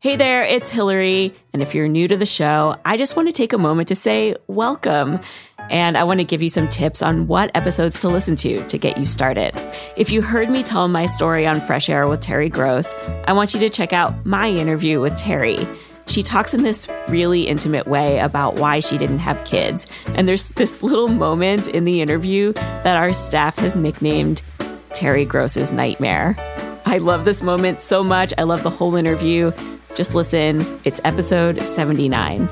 Hey there, it's Hillary. And if you're new to the show, I just want to take a moment to say welcome. And I want to give you some tips on what episodes to listen to to get you started. If you heard me tell my story on Fresh Air with Terry Gross, I want you to check out my interview with Terry. She talks in this really intimate way about why she didn't have kids. And there's this little moment in the interview that our staff has nicknamed Terry Gross's Nightmare. I love this moment so much. I love the whole interview. Just listen, it's episode 79.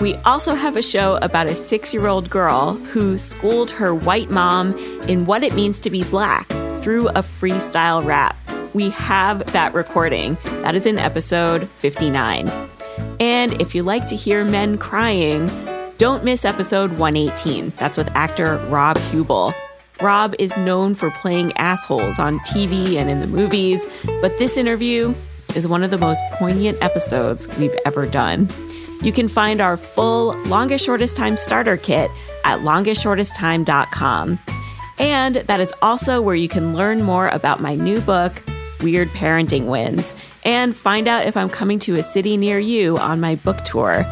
We also have a show about a six year old girl who schooled her white mom in what it means to be black through a freestyle rap. We have that recording. That is in episode 59. And if you like to hear men crying, don't miss episode 118. That's with actor Rob Huebel. Rob is known for playing assholes on TV and in the movies, but this interview is one of the most poignant episodes we've ever done. You can find our full longest shortest time starter kit at longestshortesttime.com. And that is also where you can learn more about my new book, Weird Parenting Wins, and find out if I'm coming to a city near you on my book tour.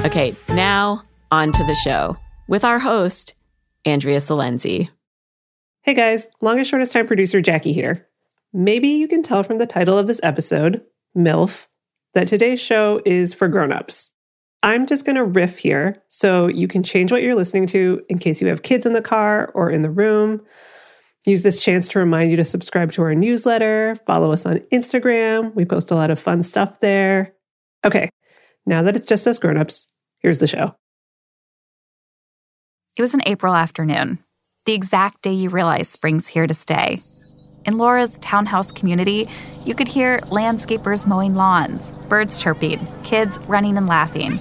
Okay, now on to the show with our host, Andrea Silenzi. Hey guys, longest shortest time producer Jackie here. Maybe you can tell from the title of this episode, MILF, that today's show is for grown-ups. I'm just going to riff here so you can change what you're listening to in case you have kids in the car or in the room. Use this chance to remind you to subscribe to our newsletter, follow us on Instagram. We post a lot of fun stuff there. Okay, now that it's just us grown-ups, here's the show. It was an April afternoon, the exact day you realize spring's here to stay. In Laura's townhouse community, you could hear landscapers mowing lawns, birds chirping, kids running and laughing.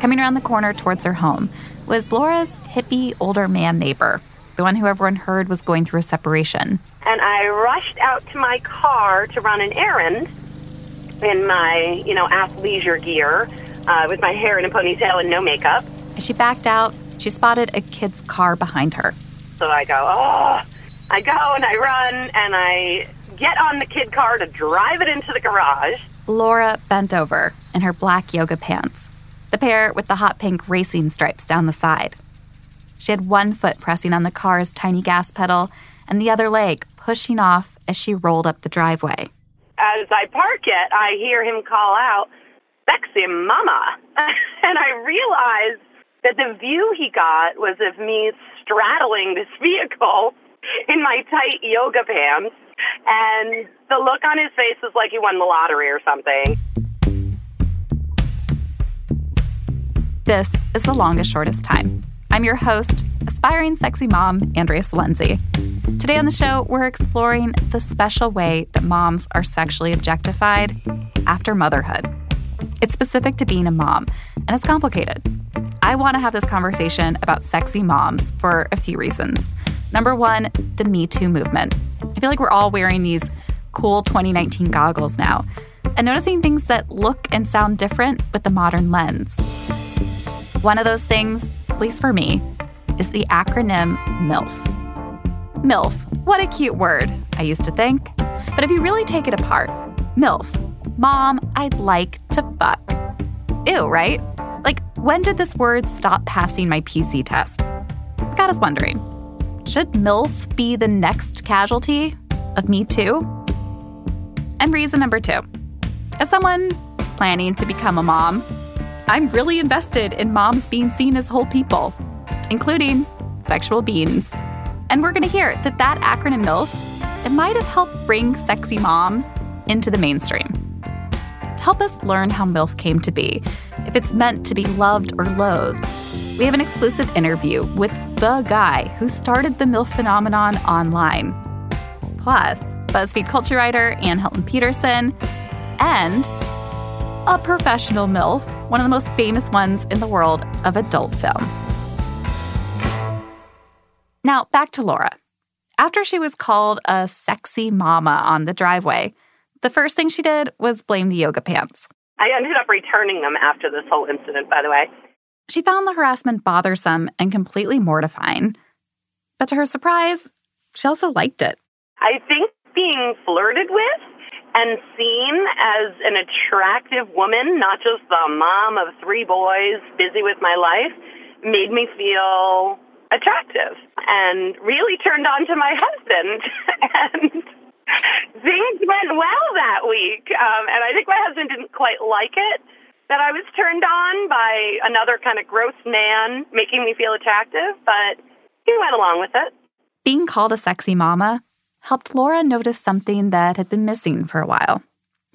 Coming around the corner towards her home was Laura's hippie older man neighbor, the one who everyone heard was going through a separation. And I rushed out to my car to run an errand in my, you know, athleisure gear uh, with my hair in a ponytail and no makeup. As she backed out, she spotted a kid's car behind her. So I go, oh, I go and I run and I get on the kid car to drive it into the garage. Laura bent over in her black yoga pants, the pair with the hot pink racing stripes down the side. She had one foot pressing on the car's tiny gas pedal and the other leg pushing off as she rolled up the driveway. As I park it, I hear him call out, Sexy Mama. and I realize that the view he got was of me straddling this vehicle in my tight yoga pants. And the look on his face was like he won the lottery or something. This is The Longest Shortest Time. I'm your host, aspiring sexy mom, Andrea Silenzi. Today on the show, we're exploring the special way that moms are sexually objectified after motherhood. It's specific to being a mom, and it's complicated. I want to have this conversation about sexy moms for a few reasons. Number one, the Me Too movement. I feel like we're all wearing these cool 2019 goggles now and noticing things that look and sound different with the modern lens. One of those things, at least for me, is the acronym MILF. MILF, what a cute word, I used to think. But if you really take it apart, MILF, Mom, I'd like to fuck. Ew, right? Like, when did this word stop passing my PC test? Got us wondering should MILF be the next casualty of Me Too? And reason number two as someone planning to become a mom, I'm really invested in moms being seen as whole people, including sexual beings. And we're going to hear that that acronym MILF, it might have helped bring sexy moms into the mainstream. Help us learn how MILF came to be, if it's meant to be loved or loathed, we have an exclusive interview with the guy who started the MILF phenomenon online. Plus, BuzzFeed culture writer Anne Helen Petersen and a professional MILF, one of the most famous ones in the world of adult film. Now, back to Laura. After she was called a sexy mama on the driveway, the first thing she did was blame the yoga pants. I ended up returning them after this whole incident, by the way. She found the harassment bothersome and completely mortifying. But to her surprise, she also liked it. I think being flirted with and seen as an attractive woman, not just the mom of three boys busy with my life, made me feel attractive and really turned on to my husband. and things went well that week. Um, and I think my husband didn't quite like it that I was turned on by another kind of gross man making me feel attractive, but he went along with it. Being called a sexy mama helped Laura notice something that had been missing for a while.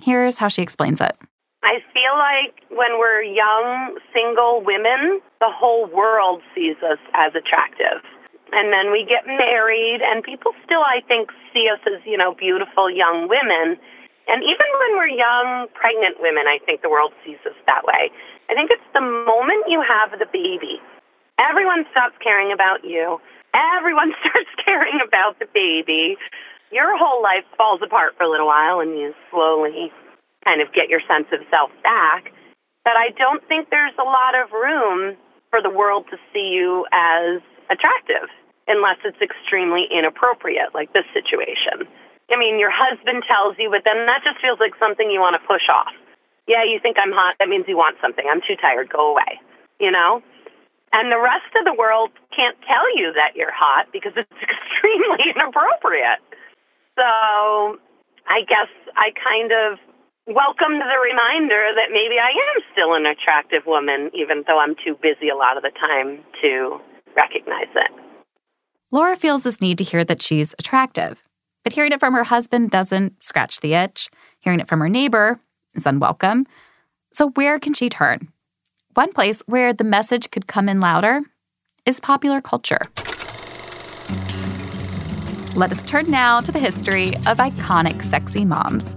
Here's how she explains it. I feel like when we're young, single women, the whole world sees us as attractive. And then we get married, and people still, I think, see us as, you know, beautiful young women. And even when we're young, pregnant women, I think the world sees us that way. I think it's the moment you have the baby, everyone stops caring about you everyone starts caring about the baby, your whole life falls apart for a little while and you slowly kind of get your sense of self back. But I don't think there's a lot of room for the world to see you as attractive unless it's extremely inappropriate, like this situation. I mean, your husband tells you, but then that just feels like something you want to push off. Yeah, you think I'm hot. That means you want something. I'm too tired. Go away. You know? And the rest of the world can't tell you that you're hot because it's extremely inappropriate. So I guess I kind of welcomed the reminder that maybe I am still an attractive woman, even though I'm too busy a lot of the time to recognize it. Laura feels this need to hear that she's attractive, but hearing it from her husband doesn't scratch the itch. Hearing it from her neighbor is unwelcome. So, where can she turn? One place where the message could come in louder is popular culture. Let us turn now to the history of iconic sexy moms.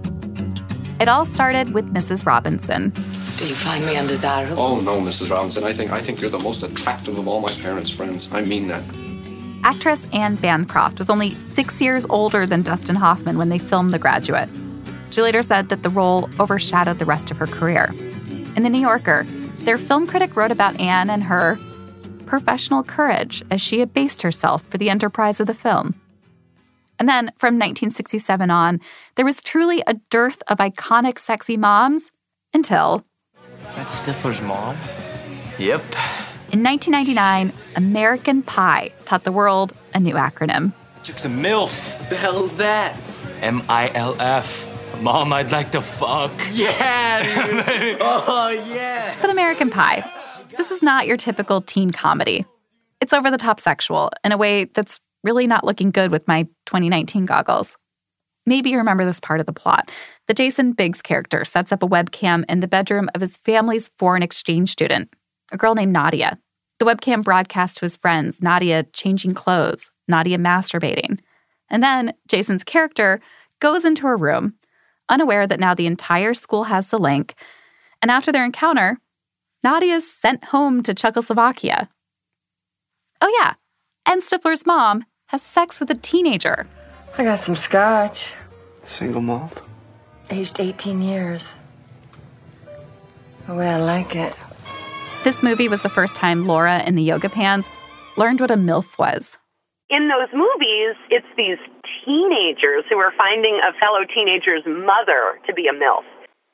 It all started with Mrs. Robinson. Do you find me undesirable? Oh no, Mrs. Robinson. I think I think you're the most attractive of all my parents' friends. I mean that. Actress Anne Bancroft was only six years older than Dustin Hoffman when they filmed The Graduate. She later said that the role overshadowed the rest of her career. In The New Yorker, their film critic wrote about Anne and her professional courage as she abased herself for the enterprise of the film. And then from 1967 on, there was truly a dearth of iconic sexy moms until. That's Stifler's mom? Yep. In 1999, American Pie taught the world a new acronym. Chick's a MILF. What the hell's that? M I L F. Mom, I'd like to fuck. Yeah, dude. oh, yeah. But American Pie, this is not your typical teen comedy. It's over the top sexual in a way that's really not looking good with my 2019 goggles. Maybe you remember this part of the plot. The Jason Biggs character sets up a webcam in the bedroom of his family's foreign exchange student, a girl named Nadia. The webcam broadcasts to his friends Nadia changing clothes, Nadia masturbating. And then Jason's character goes into her room, unaware that now the entire school has the link. And after their encounter, Nadia is sent home to Czechoslovakia. Oh, yeah, and Stifler's mom has sex with a teenager. I got some scotch. Single malt? Aged 18 years. The way I like it. This movie was the first time Laura in the yoga pants learned what a MILF was. In those movies, it's these teenagers who are finding a fellow teenager's mother to be a MILF.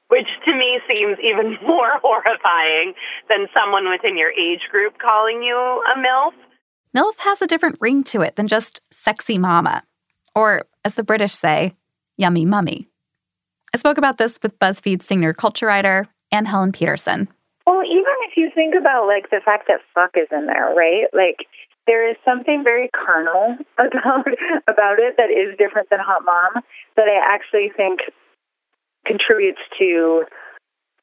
which to me seems even more horrifying than someone within your age group calling you a MILF. MILF has a different ring to it than just sexy mama, or as the British say, yummy mummy. I spoke about this with BuzzFeed senior culture writer Anne Helen Petersen. Well, even if you think about like the fact that fuck is in there, right? Like there is something very carnal about about it that is different than hot mom that I actually think contributes to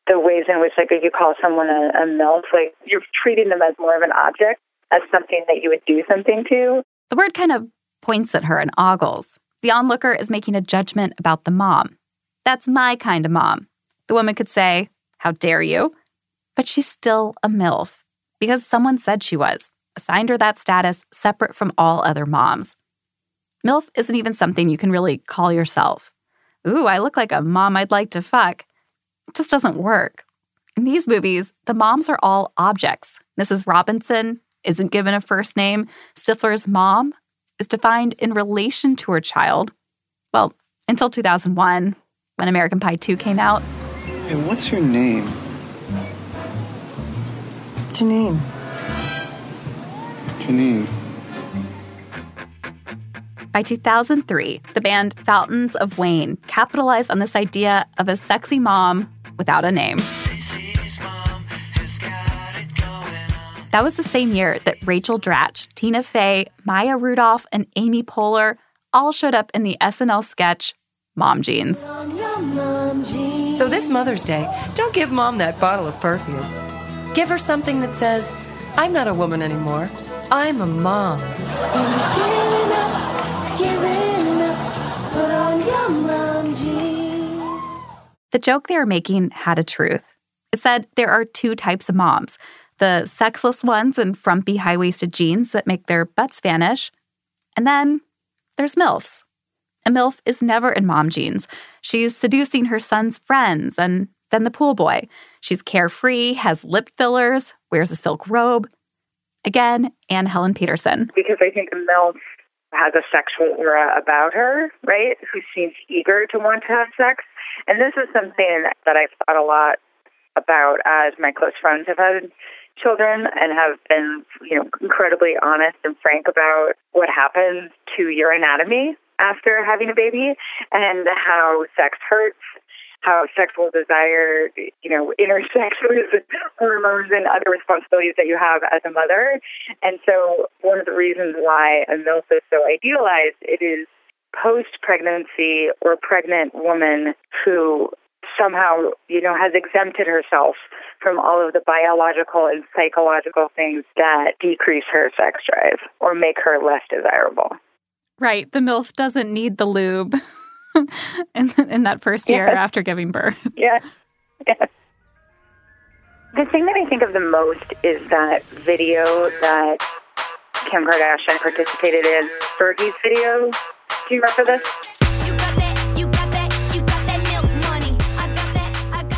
the ways in which like you call someone a, a MILF, like you're treating them as more of an object, as something that you would do something to. The word kind of points at her and ogles. The onlooker is making a judgment about the mom. That's my kind of mom. The woman could say, How dare you? But she's still a MILF because someone said she was, assigned her that status separate from all other moms. MILF isn't even something you can really call yourself. Ooh, I look like a mom I'd like to fuck. It just doesn't work. In these movies, the moms are all objects. Mrs. Robinson isn't given a first name. Stifler's mom is defined in relation to her child. Well, until 2001, when American Pie 2 came out. Hey, what's your name? Janine. Janine. By 2003, the band Fountains of Wayne capitalized on this idea of a sexy mom without a name. That was the same year that Rachel Dratch, Tina Fey, Maya Rudolph, and Amy Poehler all showed up in the SNL sketch Mom Jeans. So this Mother's Day, don't give mom that bottle of perfume. Give her something that says, I'm not a woman anymore. I'm a mom. The joke they were making had a truth. It said there are two types of moms the sexless ones in frumpy high waisted jeans that make their butts vanish. And then there's MILFs. A MILF is never in mom jeans. She's seducing her son's friends and then the pool boy. She's carefree, has lip fillers, wears a silk robe. Again, Anne Helen Petersen. Because I think MILF has a sexual aura about her, right? Who seems eager to want to have sex. And this is something that I've thought a lot about as my close friends have had children and have been, you know, incredibly honest and frank about what happens to your anatomy after having a baby and how sex hurts, how sexual desire, you know, intersects with hormones and other responsibilities that you have as a mother. And so one of the reasons why a MILF is so idealized, it is post pregnancy or pregnant woman who somehow, you know, has exempted herself from all of the biological and psychological things that decrease her sex drive or make her less desirable. Right. The MILF doesn't need the lube in, in that first year yes. after giving birth. Yeah. Yes. The thing that I think of the most is that video that Kim Kardashian participated in, Fergie's video. Do you remember this?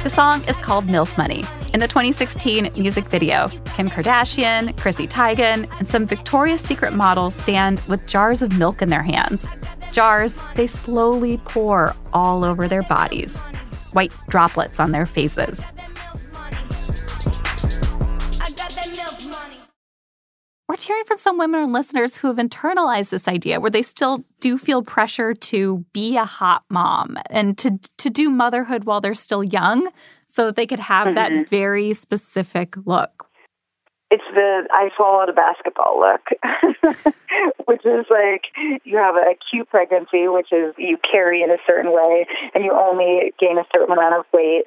The song is called MILF Money. In the 2016 music video, Kim Kardashian, Chrissy Teigen, and some Victoria's Secret models stand with jars of milk in their hands. Jars they slowly pour all over their bodies, white droplets on their faces. We're hearing from some women and listeners who have internalized this idea where they still do feel pressure to be a hot mom and to to do motherhood while they're still young so that they could have mm-hmm. that very specific look. It's the I swallowed a basketball look, which is like you have a cute pregnancy, which is you carry in a certain way and you only gain a certain amount of weight.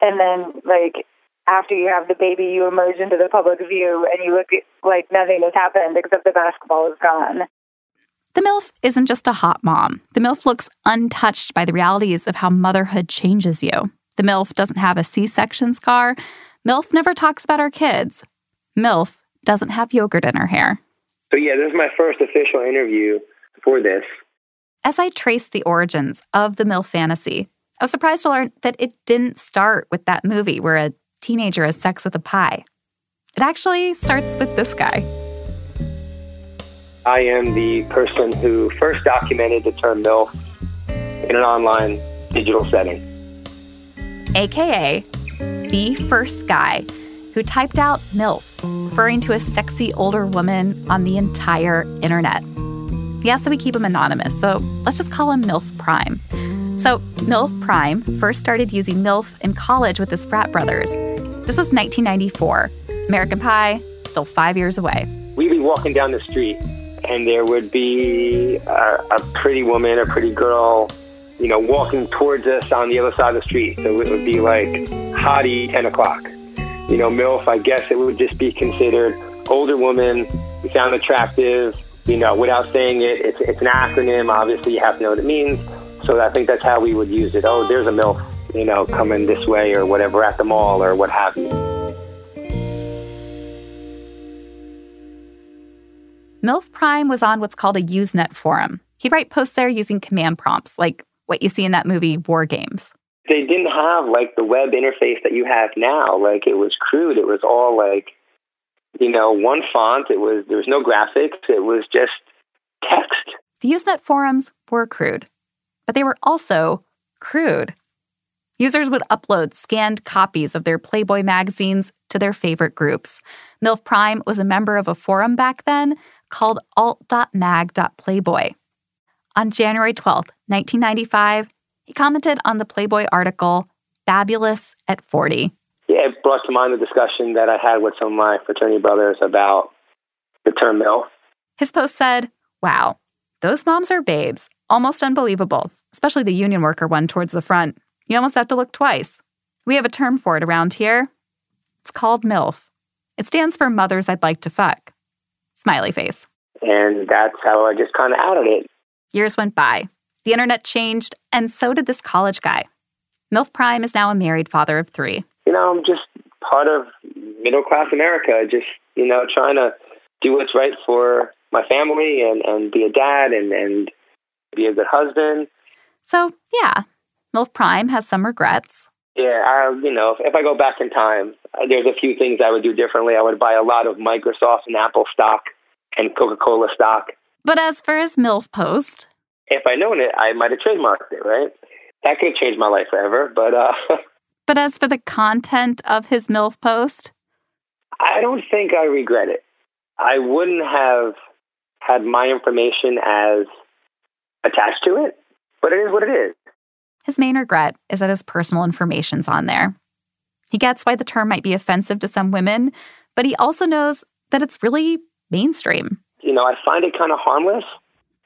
And then like after you have the baby, you emerge into the public view and you look like nothing has happened except the basketball is gone. The MILF isn't just a hot mom. The MILF looks untouched by the realities of how motherhood changes you. The MILF doesn't have a C section scar. MILF never talks about her kids. MILF doesn't have yogurt in her hair. So, yeah, this is my first official interview for this. As I traced the origins of the MILF fantasy, I was surprised to learn that it didn't start with that movie where a teenager has sex with a pie. It actually starts with this guy. I am the person who first documented the term MILF in an online digital setting. aka the first guy who typed out MILF, referring to a sexy older woman on the entire internet. He asked that we keep him anonymous, so let's just call him MILF Prime. So, MILF Prime first started using MILF in college with his frat brothers. This was 1994. American Pie, still five years away. We'd be walking down the street, and there would be a, a pretty woman, a pretty girl, you know, walking towards us on the other side of the street. So it would be like hottie 10 o'clock. You know, MILF, I guess it would just be considered older woman, we found attractive, you know, without saying it, it's, it's an acronym. Obviously, you have to know what it means. So I think that's how we would use it. Oh, there's a MILF, you know, coming this way or whatever at the mall or what have you. MILF Prime was on what's called a Usenet forum. He'd write posts there using command prompts, like what you see in that movie War Games. They didn't have like the web interface that you have now. Like it was crude. It was all like, you know, one font. It was there was no graphics. It was just text. The Usenet forums were crude, but they were also crude. Users would upload scanned copies of their Playboy magazines to their favorite groups. MILF Prime was a member of a forum back then called alt.mag.playboy. On January 12, 1995, he commented on the Playboy article, Fabulous at 40. Yeah, it brought to mind the discussion that I had with some of my fraternity brothers about the term MILF. His post said, Wow, those moms are babes. Almost unbelievable, especially the union worker one towards the front. You almost have to look twice. We have a term for it around here. It's called MILF. It stands for Mothers I'd Like to Fuck. Smiley face. And that's how I just kind of outed it. Years went by. The internet changed, and so did this college guy. MILF Prime is now a married father of three. You know, I'm just part of middle class America, just, you know, trying to do what's right for my family and, and be a dad and, and be a good husband. So, yeah, MILF Prime has some regrets. Yeah, I, you know, if, if I go back in time, uh, there's a few things I would do differently. I would buy a lot of Microsoft and Apple stock and Coca Cola stock. But as for his MILF post, if I'd known it, I might have trademarked it, right? That could have changed my life forever. But uh, but as for the content of his MILF post, I don't think I regret it. I wouldn't have had my information as attached to it, but it is what it is. His main regret is that his personal information's on there. He gets why the term might be offensive to some women, but he also knows that it's really mainstream. You know, I find it kind of harmless.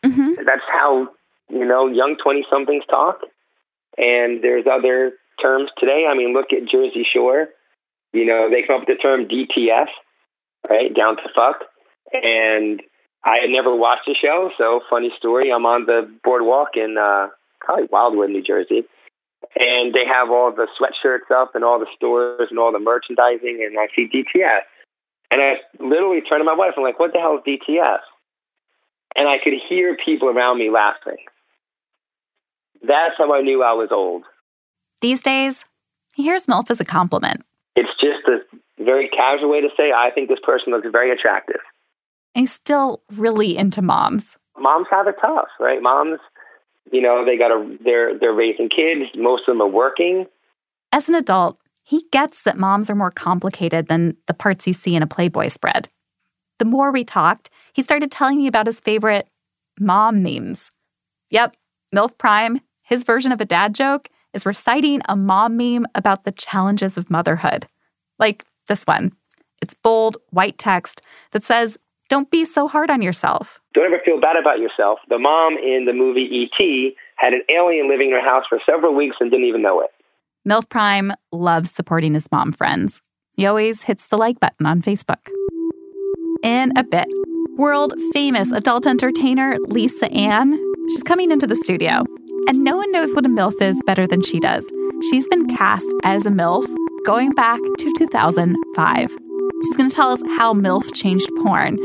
Mm-hmm. That's how, you know, young 20 somethings talk. And there's other terms today. I mean, look at Jersey Shore. You know, they come up with the term DTF, right? Down to fuck. And I had never watched the show, so funny story. I'm on the boardwalk in uh, probably Wildwood, New Jersey, and they have all the sweatshirts up and all the stores and all the merchandising, and I see DTF, and I literally turn to my wife. I'm like, "What the hell is DTF?" And I could hear people around me laughing. That's how I knew I was old. These days, he hears MILF as a compliment. It's just a very casual way to say, I think this person looks very attractive. And he's still really into moms. Moms have it tough, right? Moms, you know, they got to, they're, they're raising kids. Most of them are working. As an adult, he gets that moms are more complicated than the parts you see in a Playboy spread. The more we talked, he started telling me about his favorite mom memes. Yep, MILF Prime, his version of a dad joke, is reciting a mom meme about the challenges of motherhood. Like this one. It's bold, white text that says, Don't be so hard on yourself. Don't ever feel bad about yourself. The mom in the movie E.T. had an alien living in her house for several weeks and didn't even know it. MILF Prime loves supporting his mom friends. He always hits the like button on Facebook. In a bit, world famous adult entertainer Lisa Ann. She's coming into the studio, and no one knows what a MILF is better than she does. She's been cast as a MILF going back to 2005. She's going to tell us how MILF changed porn,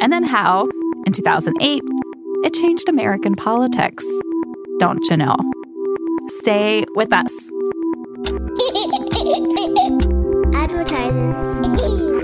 and then how, in 2008, it changed American politics. Don't you know? Stay with us. Advertisements.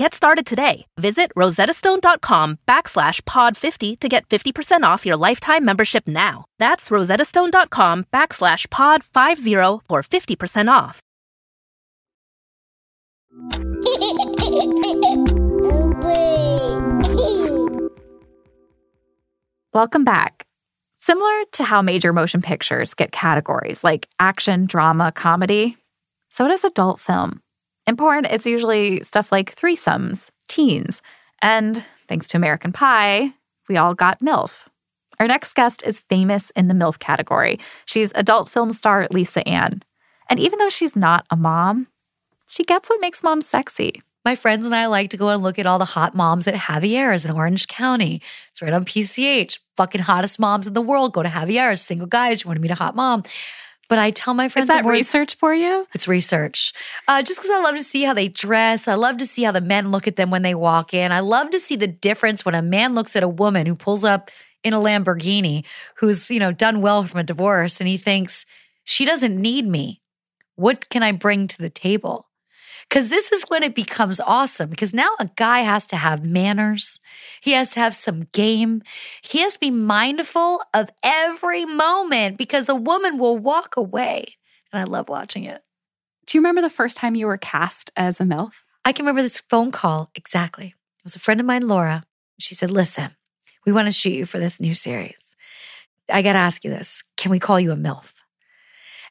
Get started today. Visit rosettastone.com backslash pod 50 to get 50% off your lifetime membership now. That's rosettastone.com backslash pod 50 for 50% off. Welcome back. Similar to how major motion pictures get categories like action, drama, comedy, so does adult film. In porn, it's usually stuff like threesomes, teens, and thanks to American Pie, we all got MILF. Our next guest is famous in the MILF category. She's adult film star Lisa Ann. And even though she's not a mom, she gets what makes moms sexy. My friends and I like to go and look at all the hot moms at Javier's in Orange County. It's right on PCH. Fucking hottest moms in the world go to Javier's. Single guys, you want to meet a hot mom. But I tell my friends, Is that research for you? It's research. Uh, just because I love to see how they dress. I love to see how the men look at them when they walk in. I love to see the difference when a man looks at a woman who pulls up in a Lamborghini, who's, you know, done well from a divorce, and he thinks, she doesn't need me. What can I bring to the table? Because this is when it becomes awesome. Because now a guy has to have manners, he has to have some game, he has to be mindful of every moment because the woman will walk away. And I love watching it. Do you remember the first time you were cast as a MILF? I can remember this phone call exactly. It was a friend of mine, Laura. She said, Listen, we want to shoot you for this new series. I got to ask you this Can we call you a MILF?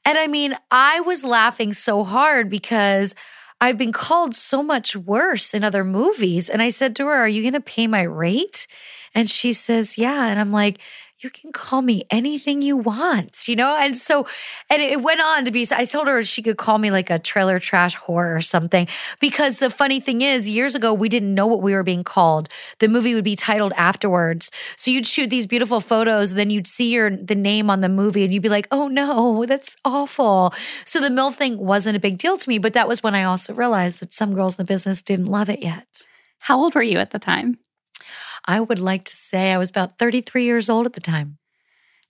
And I mean, I was laughing so hard because I've been called so much worse in other movies. And I said to her, Are you going to pay my rate? And she says, Yeah. And I'm like, you can call me anything you want, you know? And so, and it went on to be, I told her she could call me like a trailer trash whore or something. Because the funny thing is, years ago, we didn't know what we were being called. The movie would be titled afterwards. So you'd shoot these beautiful photos, then you'd see your, the name on the movie and you'd be like, oh no, that's awful. So the MILF thing wasn't a big deal to me. But that was when I also realized that some girls in the business didn't love it yet. How old were you at the time? I would like to say I was about 33 years old at the time.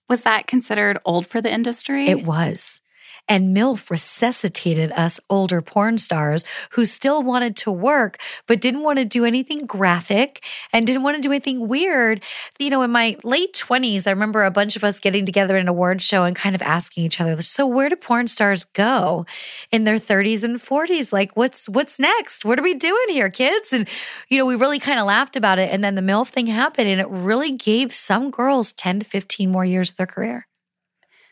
Was that considered old for the industry? It was. And MILF resuscitated us older porn stars who still wanted to work, but didn't want to do anything graphic and didn't want to do anything weird. You know, in my late 20s, I remember a bunch of us getting together in an award show and kind of asking each other, so where do porn stars go in their 30s and 40s? Like, what's what's next? What are we doing here, kids? And, you know, we really kind of laughed about it. And then the MILF thing happened, and it really gave some girls 10 to 15 more years of their career.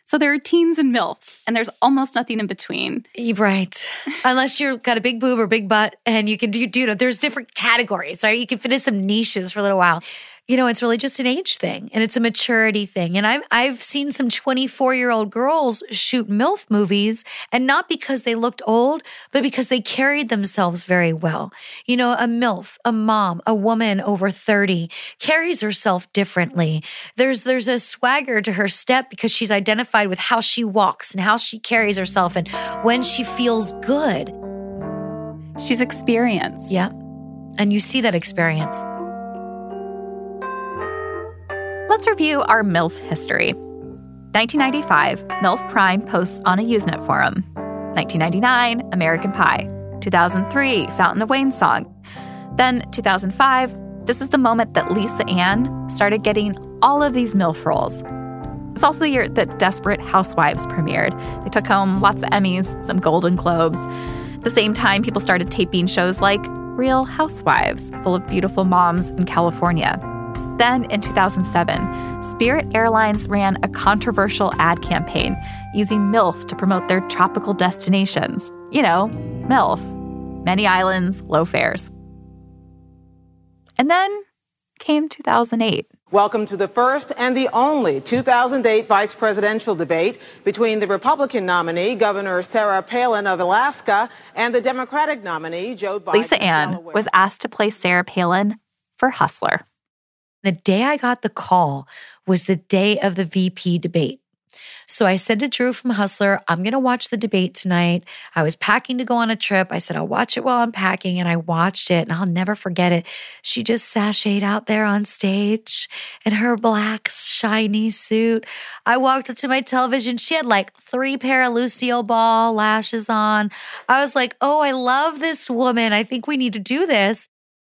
So there are teens and MILFs, and there's almost nothing in between. Right. Unless you've got a big boob or big butt and you can do, do, there's different categories, right? You can fit in some niches for a little while you know, it's really just an age thing and it's a maturity thing. And I've, I've seen some 24 year old girls shoot MILF movies and not because they looked old, but because they carried themselves very well. You know, a MILF, a mom, a woman over 30 carries herself differently. There's, there's a swagger to her step because she's identified with how she walks and how she carries herself and when she feels good. She's experienced. Yeah. And you see that experience. Let's review our MILF history. 1995, MILF Prime posts on a Usenet forum. 1999, American Pie. 2003, Fountain of Wayne song. Then 2005, this is the moment that Lisa Ann started getting all of these MILF roles. It's also the year that Desperate Housewives premiered. They took home lots of Emmys, some Golden Globes. At the same time, people started taping shows like Real Housewives, full of beautiful moms in California. Then in 2007, Spirit Airlines ran a controversial ad campaign using MILF to promote their tropical destinations. You know, MILF, many islands, low fares. And then came 2008. Welcome to the first and the only 2008 vice presidential debate between the Republican nominee, Governor Sarah Palin of Alaska, and the Democratic nominee, Joe Biden. Lisa Ann was asked to play Sarah Palin for Hustler. The day I got the call was the day of the VP debate. So I said to Drew from Hustler, I'm going to watch the debate tonight. I was packing to go on a trip. I said, I'll watch it while I'm packing. And I watched it and I'll never forget it. She just sashayed out there on stage in her black, shiny suit. I walked up to my television. She had like three pair of Lucille Ball lashes on. I was like, oh, I love this woman. I think we need to do this.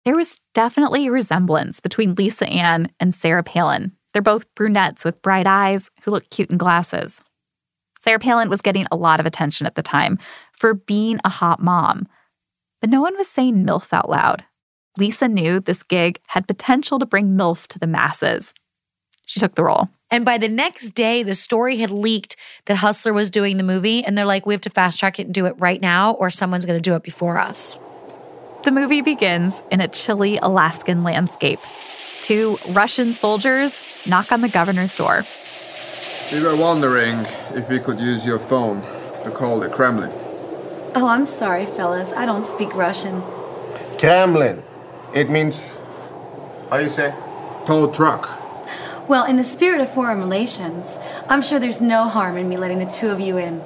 There was definitely a resemblance between Lisa Ann and Sarah Palin. They're both brunettes with bright eyes who look cute in glasses. Sarah Palin was getting a lot of attention at the time for being a hot mom, but no one was saying MILF out loud. Lisa knew this gig had potential to bring MILF to the masses. She took the role. And by the next day, the story had leaked that Hustler was doing the movie, and they're like, we have to fast track it and do it right now, or someone's going to do it before us. The movie begins in a chilly Alaskan landscape. Two Russian soldiers knock on the governor's door. We were wondering if we could use your phone to call the Kremlin. Oh, I'm sorry, fellas. I don't speak Russian. Kremlin. It means, how you say? Tow truck. Well, in the spirit of foreign relations, I'm sure there's no harm in me letting the two of you in.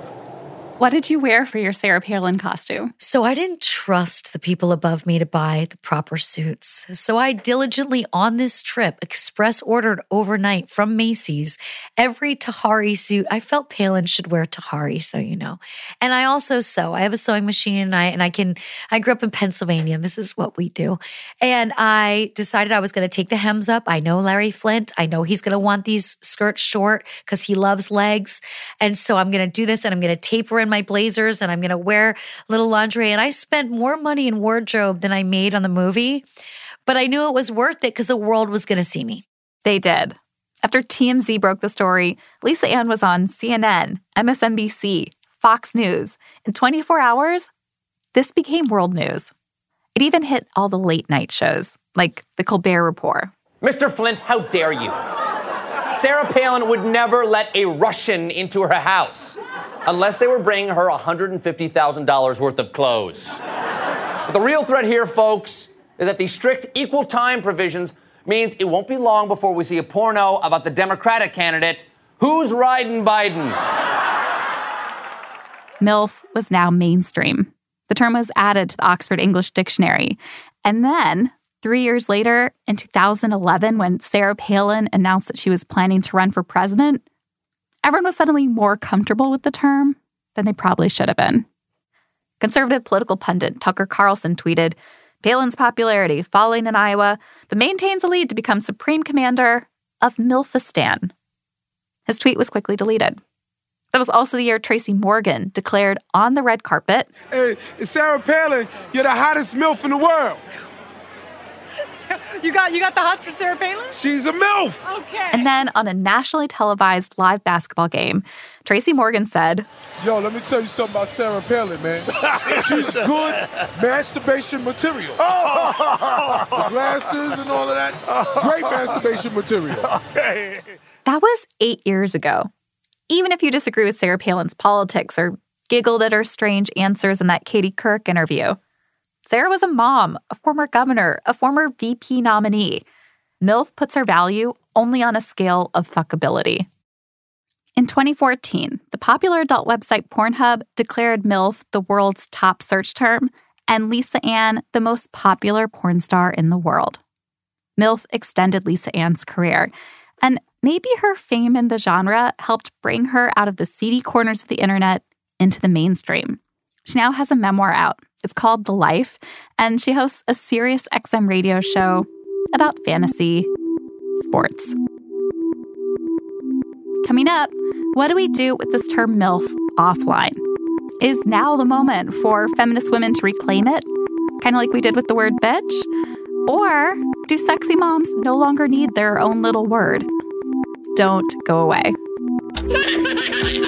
What did you wear for your Sarah Palin costume? So I didn't trust the people above me to buy the proper suits. So I diligently on this trip express ordered overnight from Macy's every Tahari suit. I felt Palin should wear Tahari, so you know. And I also sew. I have a sewing machine and I and I can I grew up in Pennsylvania and this is what we do. And I decided I was going to take the hems up. I know Larry Flynt. I know he's going to want these skirts short cuz he loves legs. And so I'm going to do this and I'm going to taper in my blazers and I'm going to wear little lingerie. And I spent more money in wardrobe than I made on the movie, but I knew it was worth it because the world was going to see me. They did. After TMZ broke the story, Lisa Ann was on CNN, MSNBC, Fox News. In 24 hours, this became world news. It even hit all the late night shows, like The Colbert Report. Mr. Flynt, how dare you? Sarah Palin would never let a Russian into her house unless they were bringing her $150,000 worth of clothes. But the real threat here, folks, is that the strict equal time provisions means it won't be long before we see a porno about the Democratic candidate who's riding Biden. MILF was now mainstream. The term was added to the Oxford English Dictionary. And then, three years later, in 2011, when Sarah Palin announced that she was planning to run for president, everyone was suddenly more comfortable with the term than they probably should have been. Conservative political pundit Tucker Carlson tweeted Palin's popularity falling in Iowa, but maintains a lead to become Supreme Commander of Milfistan. His tweet was quickly deleted. That was also the year Tracy Morgan declared on the red carpet Hey, Sarah Palin, you're the hottest MILF in the world. You got you got the hots for Sarah Palin? She's a MILF. Okay. And then on a nationally televised live basketball game, Tracy Morgan said, Yo, let me tell you something about Sarah Palin, man. She's good masturbation material. Oh. The glasses and all of that. Great masturbation material. Okay. That was eight years ago. Even if you disagree with Sarah Palin's politics or giggled at her strange answers in that Katie Couric interview, Sarah was a mom, a former governor, a former VP nominee. MILF puts her value only on a scale of fuckability. In 2014, the popular adult website Pornhub declared MILF the world's top search term and Lisa Ann the most popular porn star in the world. MILF extended Lisa Ann's career, and maybe her fame in the genre helped bring her out of the seedy corners of the internet into the mainstream. She now has a memoir out it's called The Life, and she hosts a Sirius XM radio show about fantasy sports. Coming up, what do we do with this term MILF offline? Is now the moment for feminist women to reclaim it, kind of like we did with the word bitch? Or do sexy moms no longer need their own little word? Don't go away.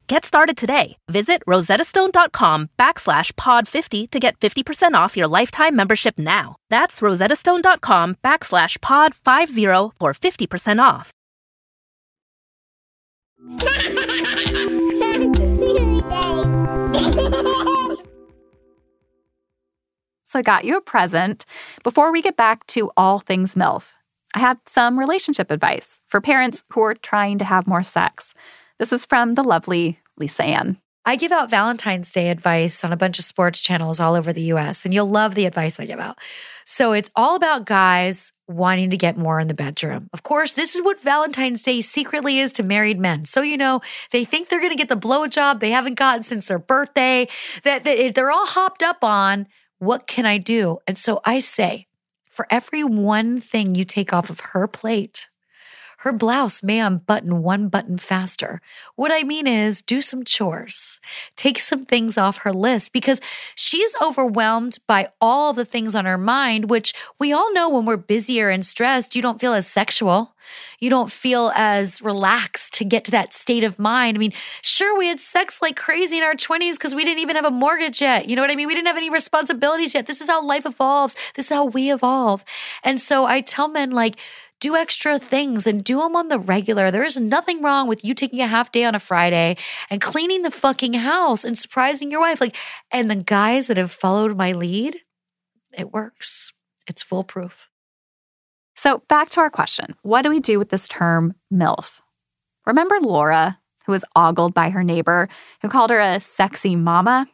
Get started today. Visit rosettastone.com backslash pod 50 to get 50% off your lifetime membership now. That's rosettastone.com backslash pod 50 for 50% off. So I got you a present. Before we get back to all things MILF, I have some relationship advice for parents who are trying to have more sex. This is from the lovely Lisa Ann. I give out Valentine's Day advice on a bunch of sports channels all over the US, and you'll love the advice I give out. So it's all about guys wanting to get more in the bedroom. Of course, this is what Valentine's Day secretly is to married men. So, you know, they think they're going to get the blowjob they haven't gotten since their birthday, that, that they're all hopped up on. What can I do? And so I say, for every one thing you take off of her plate, her blouse may unbutton one button faster. What I mean is, do some chores, take some things off her list because she's overwhelmed by all the things on her mind, which we all know when we're busier and stressed, you don't feel as sexual. You don't feel as relaxed to get to that state of mind. I mean, sure, we had sex like crazy in our 20s because we didn't even have a mortgage yet. You know what I mean? We didn't have any responsibilities yet. This is how life evolves. This is how we evolve. And so I tell men, like, do extra things and do them on the regular. There is nothing wrong with you taking a half day on a Friday and cleaning the fucking house and surprising your wife. Like, and the guys that have followed my lead, it works. It's foolproof. So, back to our question What do we do with this term MILF? Remember Laura, who was ogled by her neighbor, who called her a sexy mama?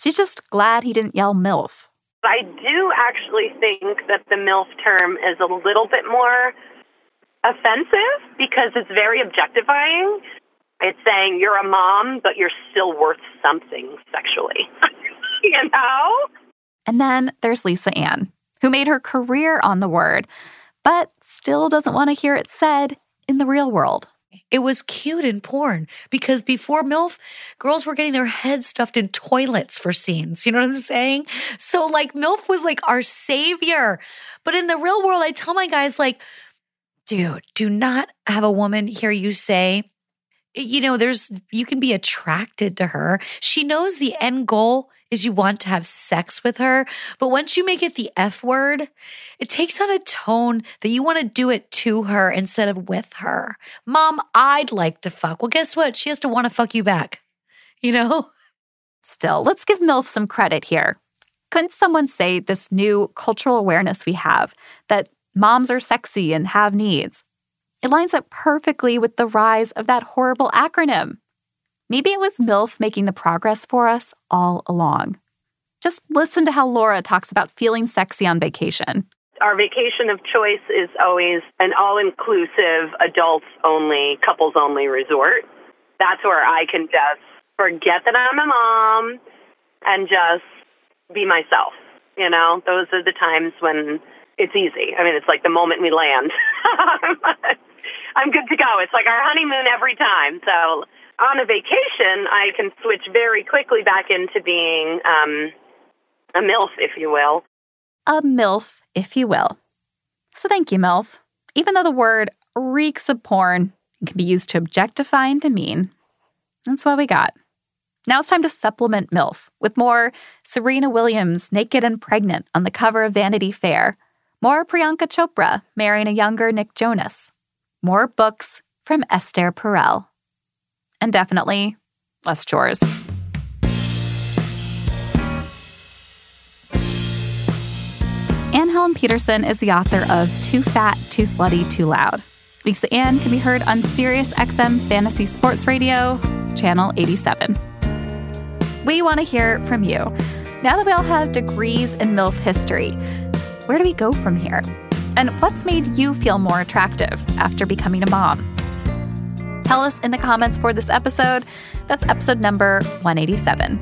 She's just glad he didn't yell MILF. I do actually think that the MILF term is a little bit more offensive because it's very objectifying. It's saying you're a mom, but you're still worth something sexually. you know? And then there's Lisa Ann, who made her career on the word, but still doesn't want to hear it said in the real world. It was cute in porn because before MILF, girls were getting their heads stuffed in toilets for scenes. You know what I'm saying? So, like, MILF was like our savior. But in the real world, I tell my guys, like, dude, do not have a woman hear you say, you know, there's, you can be attracted to her. She knows the end goal is you want to have sex with her. But once you make it the F word, it takes on a tone that you want to do it to her instead of with her. Mom, I'd like to fuck. Well, guess what? She has to want to fuck you back. You know? Still, let's give MILF some credit here. Couldn't someone say this new cultural awareness we have that moms are sexy and have needs? It lines up perfectly with the rise of that horrible acronym. Maybe it was MILF making the progress for us all along. Just listen to how Laura talks about feeling sexy on vacation. Our vacation of choice is always an all inclusive, adults only, couples only resort. That's where I can just forget that I'm a mom and just be myself. You know, those are the times when it's easy. I mean, it's like the moment we land. I'm good to go. It's like our honeymoon every time. So on a vacation, I can switch very quickly back into being um, a MILF, if you will. A MILF, if you will. So thank you, MILF. Even though the word reeks of porn and can be used to objectify and demean, that's what we got. Now it's time to supplement MILF with more Serena Williams naked and pregnant on the cover of Vanity Fair, more Priyanka Chopra marrying a younger Nick Jonas, more books from Esther Perel and definitely less chores. Anne Helen Petersen is the author of Too Fat, Too Slutty, Too Loud. Lisa Ann can be heard on Sirius XM Fantasy Sports Radio, Channel 87. We want to hear from you. Now that we all have degrees in MILF history, where do we go from here? And what's made you feel more attractive after becoming a mom? tell us in the comments for this episode. That's episode number 187.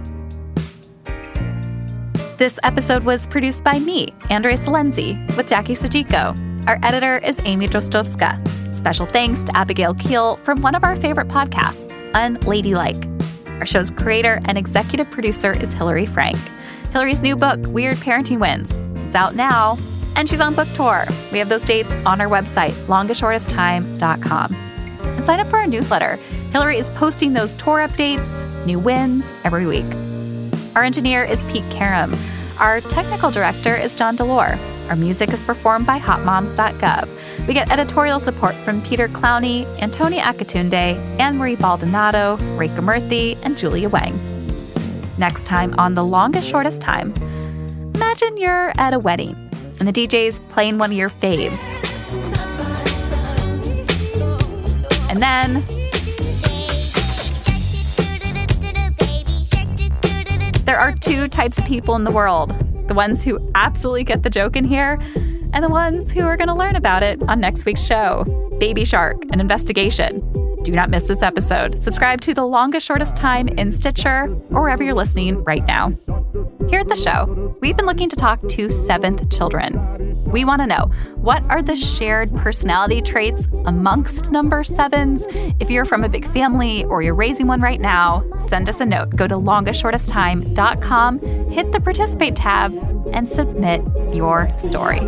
This episode was produced by me, Andrea Silenzi, with Jackie Sojico. Our editor is Amy Drozdowska. Special thanks to Abigail Keel from one of our favorite podcasts, Unladylike. Our show's creator and executive producer is Hillary Frank. Hillary's new book, Weird Parenting Wins, it's out now, and she's on book tour. We have those dates on our website, longestshortesttime.com and sign up for our newsletter. Hillary is posting those tour updates, new wins every week. Our engineer is Pete Karam. Our technical director is John Delore. Our music is performed by hotmoms.gov. We get editorial support from Peter Clowney, Antonia Akatunde, Anne Marie Baldonado, Rekha Murthy, and Julia Wang. Next time on The Longest Shortest Time, imagine you're at a wedding and the DJ's playing one of your faves. And then there are two types of people in the world the ones who absolutely get the joke in here, and the ones who are going to learn about it on next week's show Baby Shark, an investigation. Do not miss this episode. Subscribe to The Longest Shortest Time in Stitcher or wherever you're listening right now. Here at the show, we've been looking to talk to seventh children. We want to know what are the shared personality traits amongst number sevens? If you're from a big family or you're raising one right now, send us a note. Go to longestshortesttime.com, hit the participate tab, and submit your story.